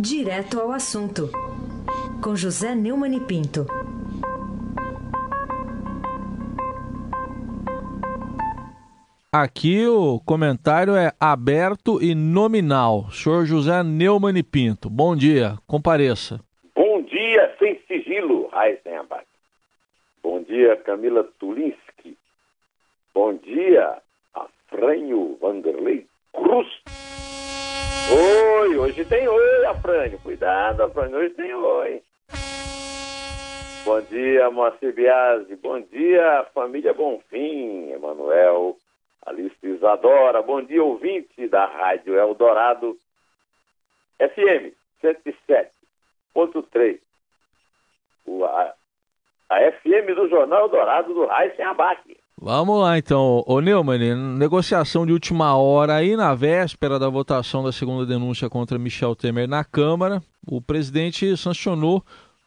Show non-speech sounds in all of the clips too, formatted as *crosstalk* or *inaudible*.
Direto ao assunto, com José Neumann e Pinto. Aqui o comentário é aberto e nominal. Senhor José Neumann e Pinto, bom dia, compareça. Bom dia, sem sigilo, Heisenberg. Bom dia, Camila Tulinski. Bom dia, Afrânio Vanderlei Cruz. Oi, hoje tem oi, Afrânio. Cuidado, Afrânio, hoje tem oi. Bom dia, Moacir Biasi. Bom dia, família Bonfim, Emanuel, Alice Isadora. Bom dia, ouvinte da Rádio Eldorado FM 107.3. A, a FM do Jornal Eldorado do Raíssen Abac. Vamos lá então, ô Neumann, negociação de última hora aí na véspera da votação da segunda denúncia contra Michel Temer na Câmara, o presidente sancionou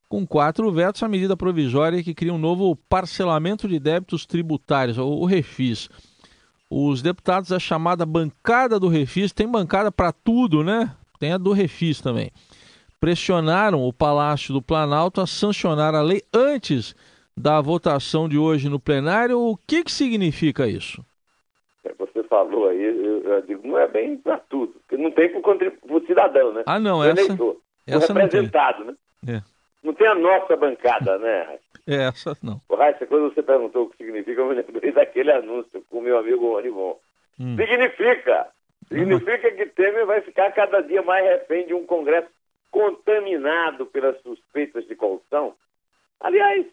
com quatro vetos a medida provisória que cria um novo parcelamento de débitos tributários, o Refis. Os deputados da chamada bancada do Refis, tem bancada para tudo, né? Tem a do Refis também. Pressionaram o Palácio do Planalto a sancionar a lei antes da votação de hoje no plenário. O que, que significa isso? É, você falou aí, eu, eu digo, não é bem para tudo, porque não tem para o cidadão, né? Ah, não, essa, eleitor, essa representado, não né? É. Não tem a nossa bancada, né? É, essa não. O Raíssa, quando você perguntou o que significa, eu me lembrei daquele anúncio com o meu amigo Ronivon. Hum. Significa! Significa que Temer vai ficar cada dia mais refém de um Congresso contaminado pelas suspeitas de corrupção. Aliás,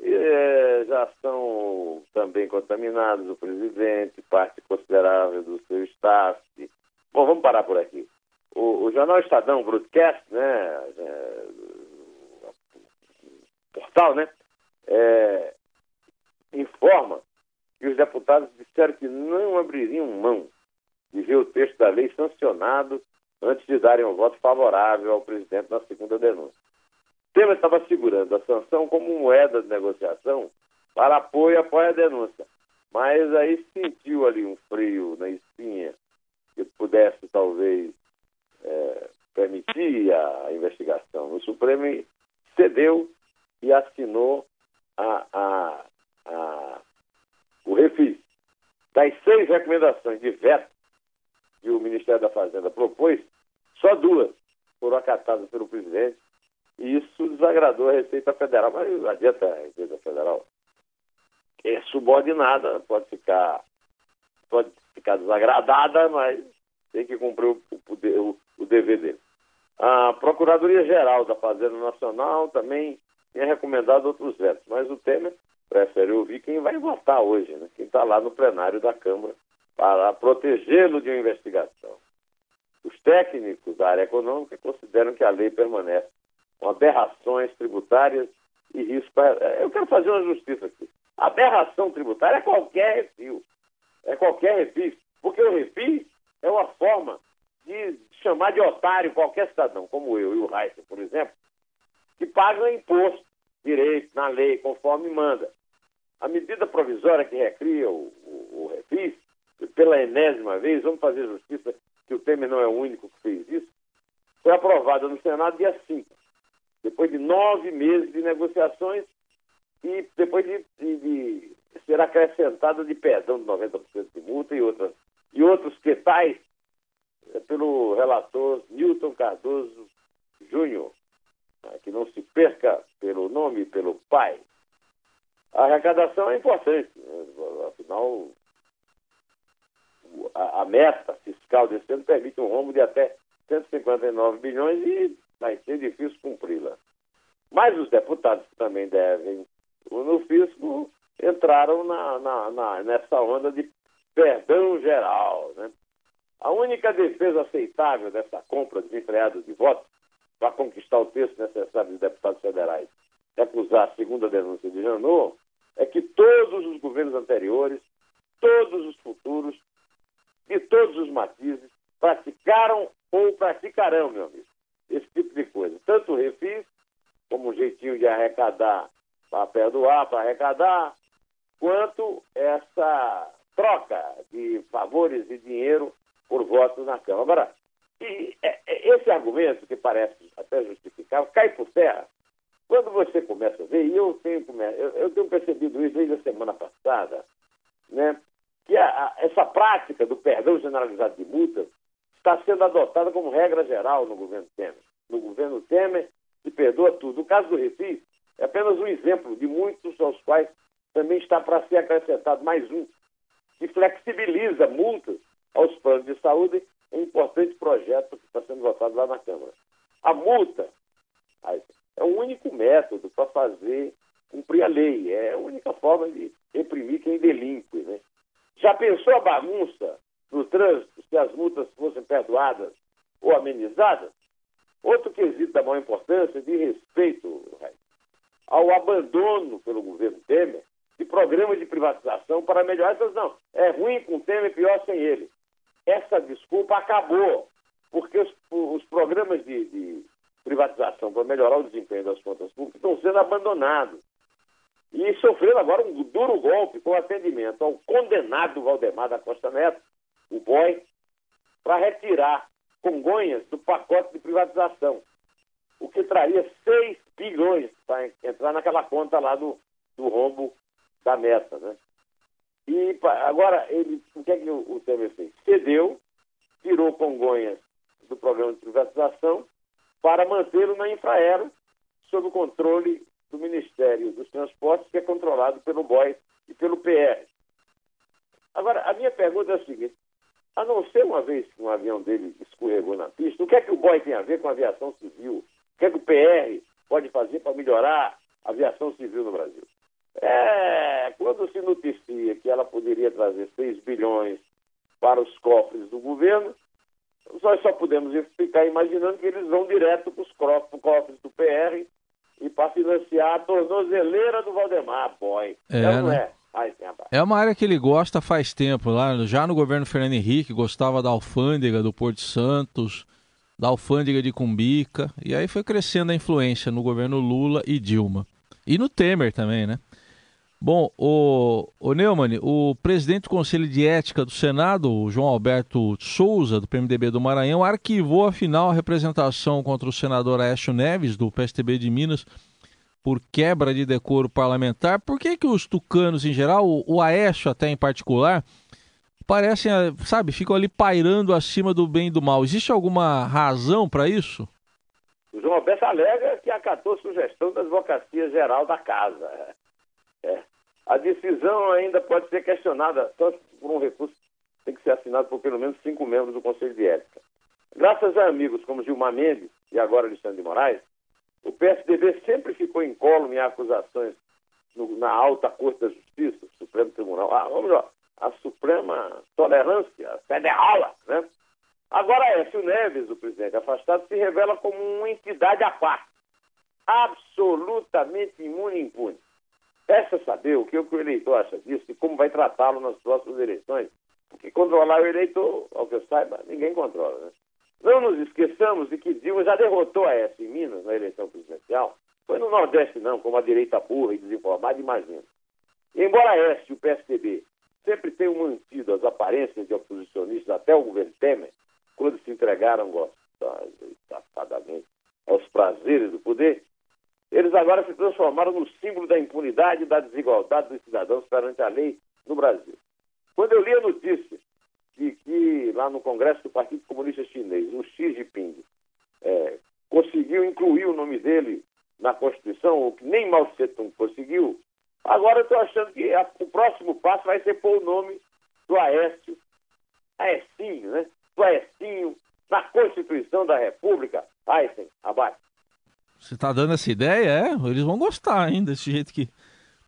é, já são também contaminados o presidente, parte considerável do seu staff. Bom, vamos parar por aqui. O, o jornal Estadão Broadcast, né, é, portal, né, é, informa que os deputados disseram que não abririam mão de ver o texto da lei sancionado antes de darem um voto favorável ao presidente na segunda denúncia. Temer estava segurando a sanção como moeda de negociação para apoio após a denúncia. Mas aí sentiu ali um frio na espinha que pudesse talvez é, permitir a investigação. O Supremo cedeu e assinou a, a, a, o refis. Das seis recomendações de veto que o Ministério da Fazenda propôs, só duas foram acatadas pelo presidente isso desagradou a Receita Federal. Mas não adianta a Receita Federal. É subordinada, pode ficar, pode ficar desagradada, mas tem que cumprir o, o, o dever dele. A Procuradoria-Geral da Fazenda Nacional também tinha recomendado outros vetos, mas o Temer prefere ouvir quem vai votar hoje, né? quem está lá no plenário da Câmara, para protegê-lo de uma investigação. Os técnicos da área econômica consideram que a lei permanece aberrações tributárias e risco. Eu quero fazer uma justiça aqui. Aberração tributária é qualquer refil. É qualquer refis. Porque o refis é uma forma de chamar de otário qualquer cidadão, como eu e o Heisen, por exemplo, que pagam imposto, direito, na lei, conforme manda. A medida provisória que recria o, o, o refis, pela enésima vez, vamos fazer justiça que o Temer não é o único que fez isso, foi aprovada no Senado dia 5 depois de nove meses de negociações e depois de, de, de ser acrescentada de perdão de 90% de multa e, outras, e outros que é, pelo relator Newton Cardoso Júnior, né, que não se perca pelo nome pelo pai. A arrecadação é importante, né? afinal, a, meta fiscal desse ano permite um rombo de até 159 bilhões e vai ser difícil cumpri-la. Mas os deputados também devem no fisco entraram na, na, na, nessa onda de perdão geral. Né? A única defesa aceitável dessa compra desenfreada de votos para conquistar o texto necessário dos deputados federais recusar a segunda denúncia de Janot é que todos os governos anteriores, todos os futuros, de todos os matizes, praticaram ou praticarão, meu amigo, esse tipo de coisa. Tanto o refis, como um jeitinho de arrecadar para perdoar, para arrecadar, quanto essa troca de favores e dinheiro por votos na Câmara. Agora, e, é, é, esse argumento, que parece até justificável, cai por terra quando você começa a ver, e eu tenho, eu tenho percebido isso desde a semana passada, né, que a, a, essa prática do perdão generalizado de multas está sendo adotada como regra geral no governo Temer. No governo Temer se perdoa tudo. O caso do Recife é apenas um exemplo de muitos aos quais também está para ser acrescentado mais um, que flexibiliza multas aos planos de saúde, é um importante projeto que está sendo votado lá na Câmara. A multa é o único método para fazer cumprir a lei, é a única forma de reprimir quem delinque. Né? Já pensou a bagunça no trânsito se as multas fossem perdoadas ou amenizadas? Outro quesito da maior importância de respeito ao abandono pelo governo Temer de programas de privatização para melhorar essas não. É ruim com Temer, pior sem ele. Essa desculpa acabou, porque os, os programas de, de privatização para melhorar o desempenho das contas públicas estão sendo abandonados. E sofrendo agora um duro golpe com atendimento ao condenado Valdemar da Costa Neto, o BOI, para retirar Congonhas do pacote de privatização, o que traria 6 bilhões para entrar naquela conta lá do, do rombo da meta. Né? E agora, ele, o que é que o, Temer fez? Cedeu, tirou Congonhas do programa de privatização para mantê-lo na Infraero, sob o controle do Ministério dos Transportes, que é controlado pelo BOI e pelo PR. Agora, a minha pergunta é a seguinte: a não ser uma vez que um avião dele escorregou na pista, o que é que o BOI tem a ver com a aviação civil? O que é que o PR pode fazer para melhorar a aviação civil no Brasil? É, quando se noticia que ela poderia trazer 6 bilhões para os cofres do governo, nós só podemos ficar imaginando que eles vão direto para os cofres do PR e para financiar a tornozeleira do Valdemar, boy. É, não né? é? Ai, é uma área que ele gosta faz tempo. Lá, já no governo Fernando Henrique, gostava da alfândega do Porto Santos, da alfândega de Cumbica. E aí foi crescendo a influência no governo Lula e Dilma. E no Temer também, né? Bom, o, o Neumann, o presidente do Conselho de Ética do Senado, o João Alberto Souza, do PMDB do Maranhão, arquivou afinal a representação contra o senador Aécio Neves, do PSTB de Minas, por quebra de decoro parlamentar. Por que, que os tucanos em geral, o, o Aécio até em particular, parecem, sabe, ficam ali pairando acima do bem e do mal? Existe alguma razão para isso? O João Alberto alega que acatou sugestão da Advocacia Geral da Casa. É. A decisão ainda pode ser questionada só por um recurso tem que ser assinado por pelo menos cinco membros do Conselho de Ética. Graças a amigos como Gilmar Mendes e agora Alexandre de Moraes, o PSDB sempre ficou incólume em acusações no, na alta Corte da Justiça, Supremo Tribunal, ah, vamos lá, a Suprema Tolerância Federal, né? Agora Écio Neves, o presidente afastado, se revela como uma entidade à parte, absolutamente imune e impune. Resta saber o que o eleitor acha disso e como vai tratá-lo nas próximas eleições. Porque controlar o eleitor, ao que eu saiba, ninguém controla. Né? Não nos esqueçamos de que Dilma já derrotou a S em Minas na eleição presidencial. Foi no Nordeste, não, como a direita burra e desinformada imagina. Embora a S e o PSDB sempre tenham mantido as aparências de oposicionistas até o governo Temer, quando se entregaram gostosamente aos prazeres do poder, eles agora se transformaram no símbolo da impunidade e da desigualdade dos cidadãos perante a lei no Brasil. Quando eu li a notícia de que lá no Congresso do Partido Comunista Chinês, o Xi Jinping é, conseguiu incluir o nome dele na Constituição, o que nem Mao Tse Tung conseguiu, agora eu estou achando que a, o próximo passo vai ser pôr o nome do Aécio, Aécinho, né? Do Aécinho na Constituição da República. Aysen, abaixo. Você tá dando essa ideia? É, eles vão gostar ainda, desse jeito que.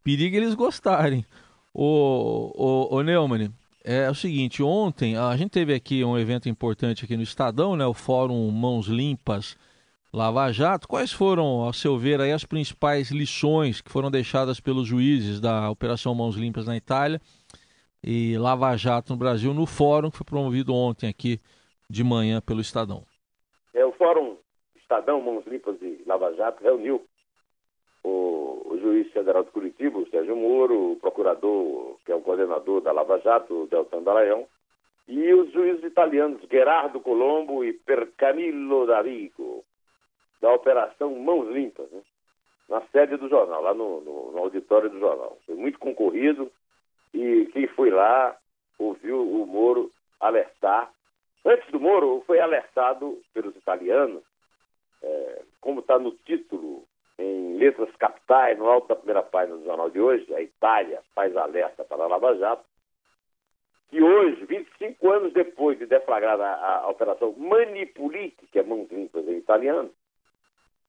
Periga eles gostarem. O, o, o Neumann, é o seguinte, ontem a gente teve aqui um evento importante aqui no Estadão, né? O Fórum Mãos Limpas Lava Jato. Quais foram, ao seu ver, aí, as principais lições que foram deixadas pelos juízes da Operação Mãos Limpas na Itália e Lava Jato no Brasil no fórum que foi promovido ontem aqui de manhã pelo Estadão? É, o Fórum Estadão Mãos Limpas e Lava Jato reuniu o, o, juiz federal de Curitiba, o Sérgio Moro, o procurador, que é o coordenador da Lava Jato, o Deltan Dallagnol, e os juízes italianos Gerardo Colombo e Percamillo Davigo, da Operação Mãos Limpas, né? na sede do jornal, lá no, no, no, auditório do jornal. Foi muito concorrido e quem foi lá ouviu o Moro alertar. Antes do Moro, foi alertado pelos italianos, é, como está no título, em letras capitais, no alto da primeira página do jornal de hoje, a Itália faz alerta para a Lava Jato, que hoje, 25 anos depois de deflagrada a, a operação Manipulite, que é mãos limpas em italiano,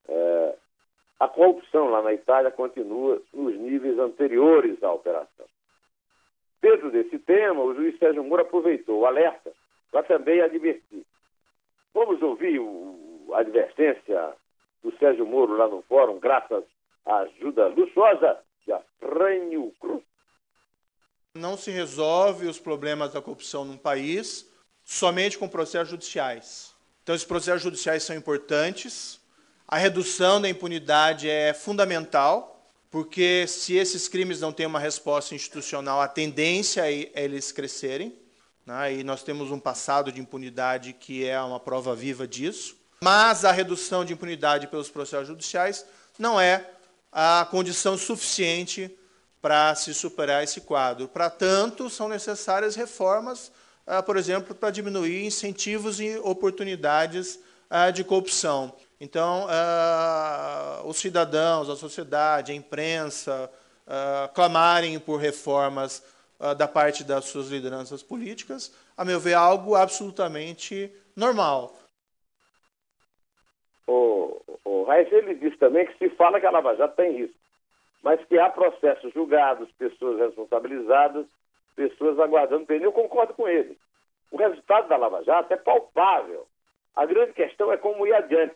é, a corrupção lá na Itália continua nos níveis anteriores à operação. Dentro desse tema, o juiz Sérgio Moro aproveitou o alerta para também advertir. Vamos ouvir o, a advertência do Sérgio Moro lá no fórum, graças à ajuda luxuosa de Afrânio Cruz. Não se resolve os problemas da corrupção num país somente com processos judiciais. Então, esses processos judiciais são importantes. A redução da impunidade é fundamental, porque se esses crimes não têm uma resposta institucional, a tendência é eles crescerem. Né? E nós temos um passado de impunidade que é uma prova viva disso. Mas a redução de impunidade pelos processos judiciais não é a condição suficiente para se superar esse quadro. Para tanto, são necessárias reformas, ah, por exemplo, para diminuir incentivos e oportunidades ah, de corrupção. Então, ah, os cidadãos, a sociedade, a imprensa, clamarem por reformas da parte das suas lideranças políticas, a meu ver, é algo absolutamente normal. O, o ele disse também que se fala que a Lava Jato tem risco mas que há processos julgados, pessoas responsabilizadas, pessoas aguardando pena. Eu concordo com ele. O resultado da Lava Jato é palpável. A grande questão é como ir adiante.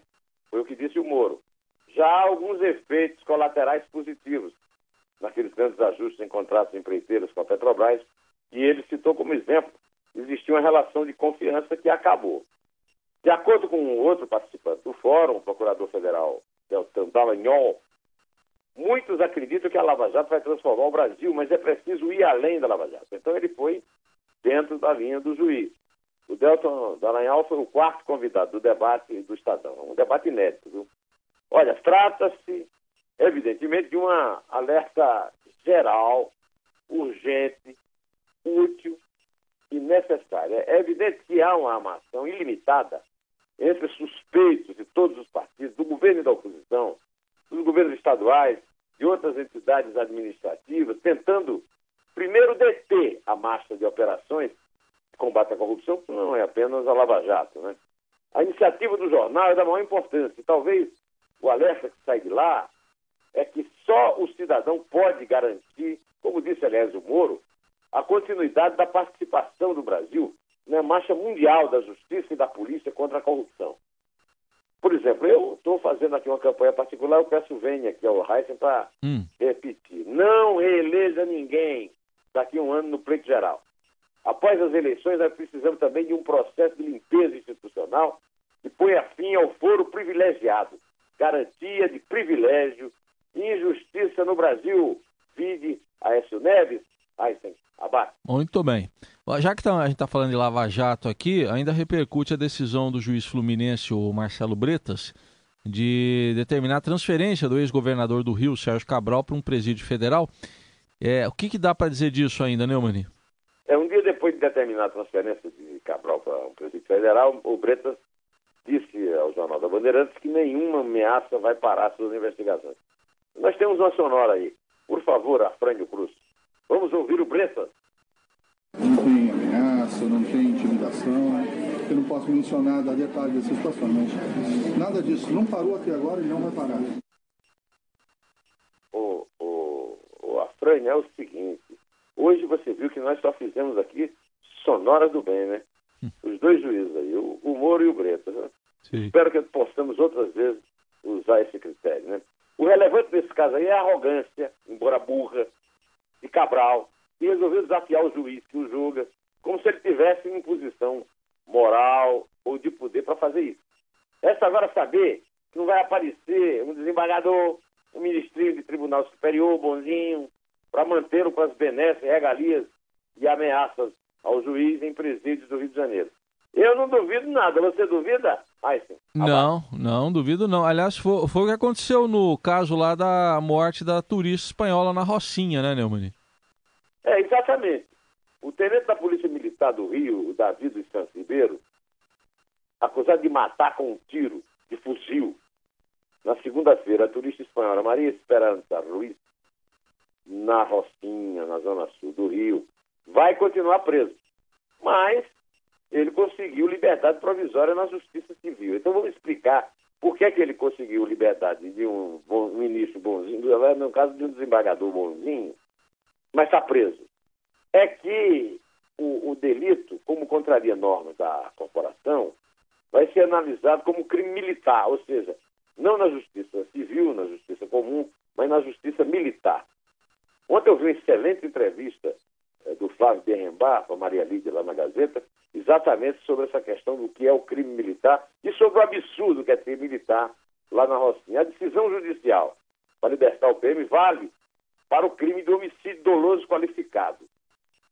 Foi o que disse o Moro. Já há alguns efeitos colaterais positivos naqueles grandes ajustes em contratos empreiteiros com a Petrobras, e ele citou como exemplo. Existia uma relação de confiança que acabou. De acordo com outro participante do fórum, o procurador federal Deltan Dallagnol, Muitos acreditam que a Lava Jato vai transformar o Brasil, mas é preciso ir além da Lava Jato. Então ele foi dentro da linha do juiz. O Delton Dallagnol foi o quarto convidado do debate do Estadão. Um debate inédito, viu? Olha, trata-se, evidentemente, de uma alerta geral, urgente, útil e necessária. É evidente que há uma armação ilimitada entre suspeitos de todos os partidos, do governo e da oposição, dos governos estaduais, de outras entidades administrativas, tentando, primeiro, deter a marcha de operações de combate à corrupção, que não é apenas a Lava Jato. Né? A iniciativa do jornal é da maior importância. Talvez o alerta que sai de lá é que só o cidadão pode garantir, como disse, aliás, o Moro, a continuidade da participação do Brasil na marcha mundial da justiça e da polícia contra a corrupção. Por exemplo, eu estou fazendo aqui uma campanha particular, eu peço venha aqui ao Heisen para hum. repetir. Não reeleja ninguém daqui a um ano no pleito geral. Após as eleições, nós precisamos também de um processo de limpeza institucional que ponha fim ao foro privilegiado, garantia de privilégio e injustiça no Brasil. Vide Aécio Neves, Heisen, abaixo. Muito bem. Já que tá, a gente está falando de Lava Jato aqui, ainda repercute a decisão do juiz fluminense, o Marcelo Bretas, de determinar a transferência do ex-governador do Rio, Sérgio Cabral, para um presídio federal. É, o que, que dá para dizer disso ainda, Neumann? É, um dia depois de determinar a transferência de Cabral para um presídio federal, o Bretas disse ao Jornal da Bandeirantes que nenhuma ameaça vai parar suas investigações. Nós temos uma sonora aí. Por favor, Afrânio Cruz. Vamos ouvir o Bretas. Não tem ameaça, não tem intimidação. Eu não posso mencionar da detalhe dessa situação, mas nada disso. Não parou até agora e não vai parar. O, o, o Afrânio é o seguinte. Hoje você viu que nós só fizemos aqui sonoras do bem, né? Os dois juízes aí, o, o Moro e o Bretas. Né? Espero que possamos outras vezes usar esse critério, né? O relevante nesse caso aí é a arrogância, embora burra, de Cabral, e resolveu desafiar o juiz que o julga, como se ele tivesse em posição moral ou de poder para fazer isso. Resta agora saber que não vai aparecer um desembargador, um ministrinho de tribunal superior, bonzinho, para manter com as benesses, regalias e ameaças ao juiz em presídios do Rio de Janeiro. Eu não duvido nada. Você duvida, Aysen? Não, não, duvido não. Aliás, foi, foi, o que aconteceu no caso lá da morte da turista espanhola na Rocinha, né, Neumann? É, exatamente. O tenente da Polícia Militar do Rio, Davi dos Santos Ribeiro, acusado de matar com um tiro de fuzil, na segunda-feira, a turista espanhola Maria Esperança Ruiz, na Rocinha, na zona sul do Rio, vai continuar preso. Mas ele conseguiu liberdade provisória na Justiça Civil. Então vamos explicar por que, é que ele conseguiu liberdade de um, bom, ministro bonzinho, no caso de um desembargador bonzinho, mas está preso. É que o, o delito, como contraria normas da corporação, vai ser analisado como crime militar, ou seja, não na justiça civil, na justiça comum, mas na justiça militar. Ontem eu vi uma excelente entrevista eh, do Flávio Berrembar com a Maria Lídia lá na Gazeta, exatamente sobre essa questão do que é o crime militar e sobre o absurdo que é ter militar lá na Rocinha. A decisão judicial para libertar o PM vale para o crime de homicídio doloso qualificado,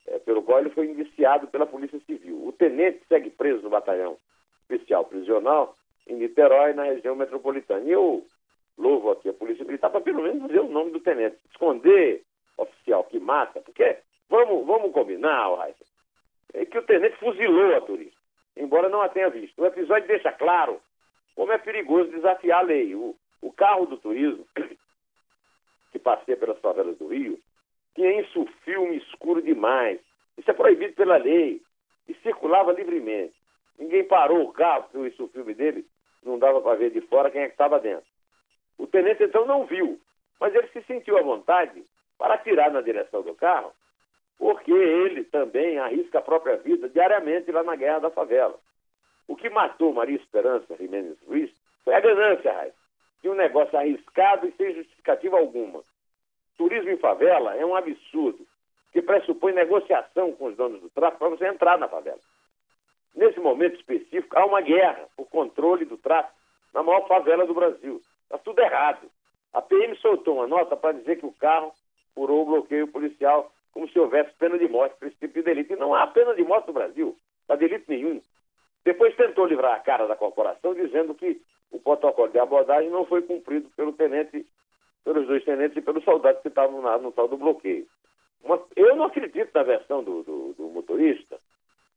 é, pelo qual ele foi indiciado pela Polícia Civil. O tenente segue preso no batalhão especial prisional em Niterói, na região metropolitana. E eu louvo aqui a Polícia Militar para pelo menos dizer o nome do tenente. Esconder oficial que mata, porque vamos, vamos combinar, Raíssa, é que o tenente fuzilou a turista, embora não a tenha visto. O episódio deixa claro como é perigoso desafiar a lei. O, o carro do turismo, *clears throat* que passeia pelas favelas do Rio, tinha isso filme escuro demais. Isso é proibido pela lei. E circulava livremente. Ninguém parou o carro, porque o filme dele não dava para ver de fora quem é que estava dentro. O tenente então não viu, mas ele se sentiu à vontade para atirar na direção do carro porque ele também arrisca a própria vida diariamente lá na guerra da favela. O que matou Maria Esperança Jimenez Ruiz foi a ganância, Raiz, de um negócio arriscado e sem justificativa alguma. Turismo em favela é um absurdo, que pressupõe negociação com os donos do tráfico para você entrar na favela. Nesse momento específico, há uma guerra por controle do tráfico na maior favela do Brasil. Está tudo errado. A PM soltou uma nota para dizer que o carro furou o bloqueio policial como se houvesse pena de morte para esse tipo de delito. E não há pena de morte no Brasil, para delito nenhum. Depois tentou livrar a cara da corporação dizendo que o protocolo de abordagem não foi cumprido pelo tenente, pelos dois tenentes e pelos soldados que estavam no, no tal do bloqueio. Eu não acredito na versão do, do, do, motorista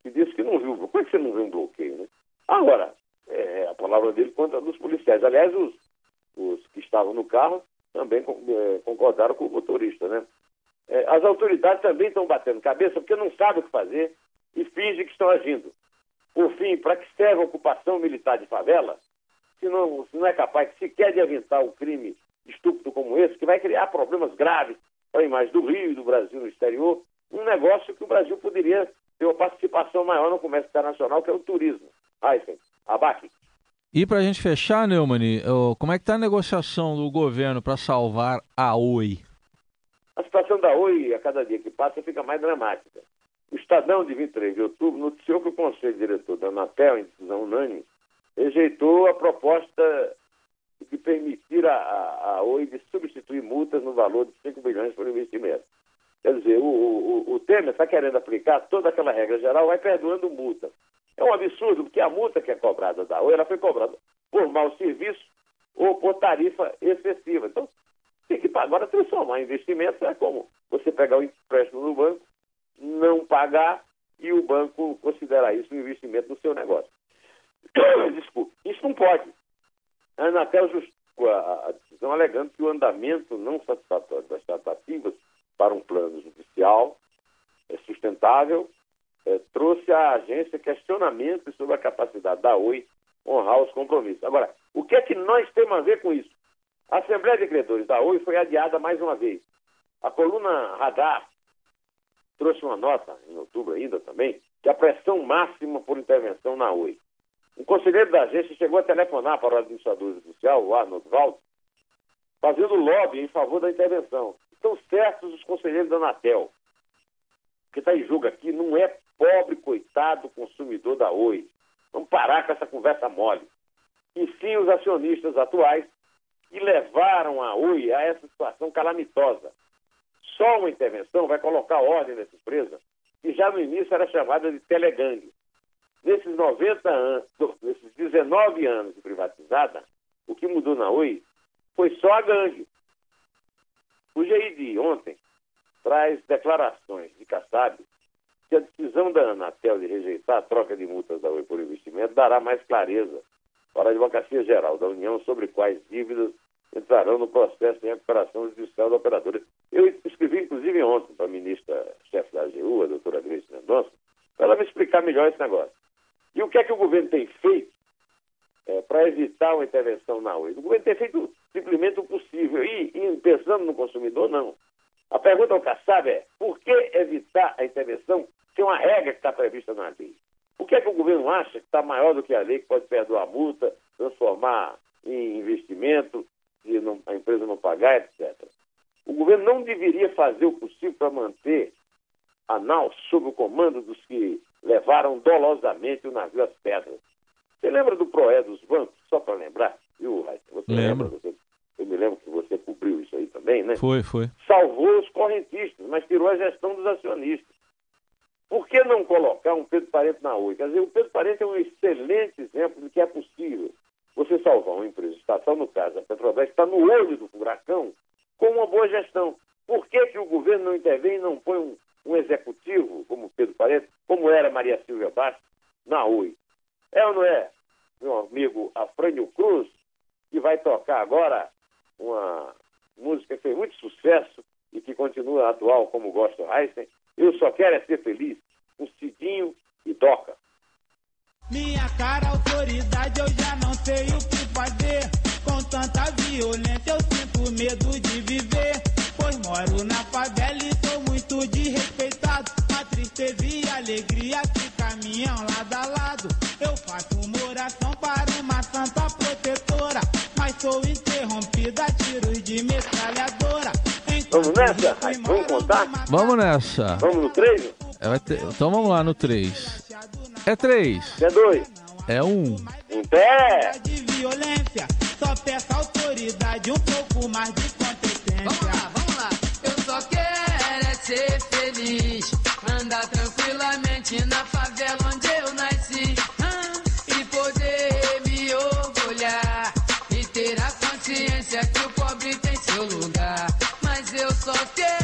que disse que não viu. Como é que você não viu um bloqueio, né? Agora, é, a palavra dele contra dos policiais. Aliás, os, os que estavam no carro também é, concordaram com o motorista, né? É, as autoridades também estão batendo cabeça porque não sabem o que fazer e fingem que estão agindo. Por fim, para que serve a ocupação militar de favela, se não, se não é capaz sequer de aventar um crime estúpido como esse, que vai criar problemas graves para a imagem do Rio e do Brasil no exterior, um negócio que o Brasil poderia ter uma participação maior no comércio internacional, que é o turismo. Aysen, abaque. E para a gente fechar, Neumann, como é que está a negociação do governo para salvar a Oi? A situação da Oi, a cada dia que passa, fica mais dramática. O Estadão, de 23 de outubro, noticiou que o Conselho Diretor da Anatel, em decisão unânime, rejeitou a proposta de permitir a, a, a Oi de substituir multas no valor de 5 bilhões por investimento. Quer dizer, o, o, o Temer está querendo aplicar toda aquela regra geral, vai perdoando multa. É um absurdo, porque a multa que é cobrada da Oi, ela foi cobrada por mau serviço ou por tarifa excessiva. Então, tem que agora transformar investimentos é como você pegar um empréstimo no banco, não pagar e o banco considerar isso um investimento no seu negócio. *coughs* Desculpe, isso não pode. A Anatel justificou a, decisão alegando que o andamento não satisfatório das tratativas para um plano judicial é sustentável é, trouxe à agência questionamentos sobre a capacidade da Oi honrar os compromissos. Agora, o que é que nós temos a ver com isso? A Assembleia de Credores da Oi foi adiada mais uma vez. A coluna Radar trouxe uma nota, em outubro ainda também, que a pressão máxima por intervenção na Oi. Um conselheiro da agência chegou a telefonar para o administrador judicial, o Arnold Wald, fazendo lobby em favor da intervenção. Estão certos os conselheiros da Anatel. O que está em jogo aqui não é pobre, coitado consumidor da Oi. Vamos parar com essa conversa mole. E sim os acionistas atuais e levaram a Oi a essa situação calamitosa. Só uma intervenção vai colocar ordem nessa empresa que já no início era chamada de telegangue. Nesses 90 anos, nesses 19 anos de privatizada, o que mudou na Oi foi só a gangue. O GID ontem traz declarações de Kassab que a decisão da Anatel de rejeitar a troca de multas da Oi por investimento dará mais clareza para a Advocacia Geral da União sobre quais dívidas entrarão no processo de recuperação judicial da operadora. Eu escrevi, inclusive, ontem para a ministra-chefe da AGU, a doutora Grace Mendonça, para ela me explicar melhor esse negócio. E o que é que o governo tem feito é, para evitar uma intervenção na Oi? O governo tem feito simplesmente o possível. E, e pensando no consumidor, não. A pergunta ao Kassab é: por que evitar a intervenção se é uma regra que está prevista na lei? O que é que o governo acha que está maior do que a lei, que pode perdoar a multa, transformar em investimento, se não, a empresa não pagar, etc. O governo não deveria fazer o possível para manter a nau sob o comando dos que levaram dolosamente o navio às pedras. Você lembra do PROE dos bancos? Só para lembrar, viu, Raíssa? Você Lembro. lembra? Você, eu me lembro que você cobriu isso aí também, né? Foi, foi. Salvou os correntistas, mas tirou a gestão dos acionistas. Por que não colocar um Pedro Parente na Oi? Quer dizer, o Pedro Parente é um excelente exemplo de que é possível você salvar uma empresa estatal, no caso a Petrobras, está no olho do furacão, com uma boa gestão. Por que, que o governo não intervém e não põe um, um executivo, como Pedro Parente, como era Maria Silvia Bastos, na Oi? É ou não é, meu amigo Afrânio Cruz, que vai tocar agora uma música que fez muito sucesso e que continua atual, como gosta Heisen, Eu Só Quero É Ser Feliz, com Cidinho e Doca. Minha cara, autoridade, eu já não sei o que fazer. Com tanta violência, eu sinto medo de viver. Pois moro na favela e sou muito desrespeitado. A tristeza e a alegria que caminham lado a lado. Eu faço uma oração para uma santa protetora. Mas sou interrompida a tiros de metralhadora. Vamos nessa? Vamos contar? Vamos nessa. Vamos no treino? É, vai ter- Então vamos lá no 3. É 3. É dois. É 1. Um. Em pé! de violência. Só peço autoridade, um pouco mais de competência. Vamos lá, vamos lá. Eu só quero é ser feliz. Andar tranquilamente na favela onde eu nasci. Ah, e poder me orgulhar. E ter a consciência que o pobre tem seu lugar. Mas eu só quero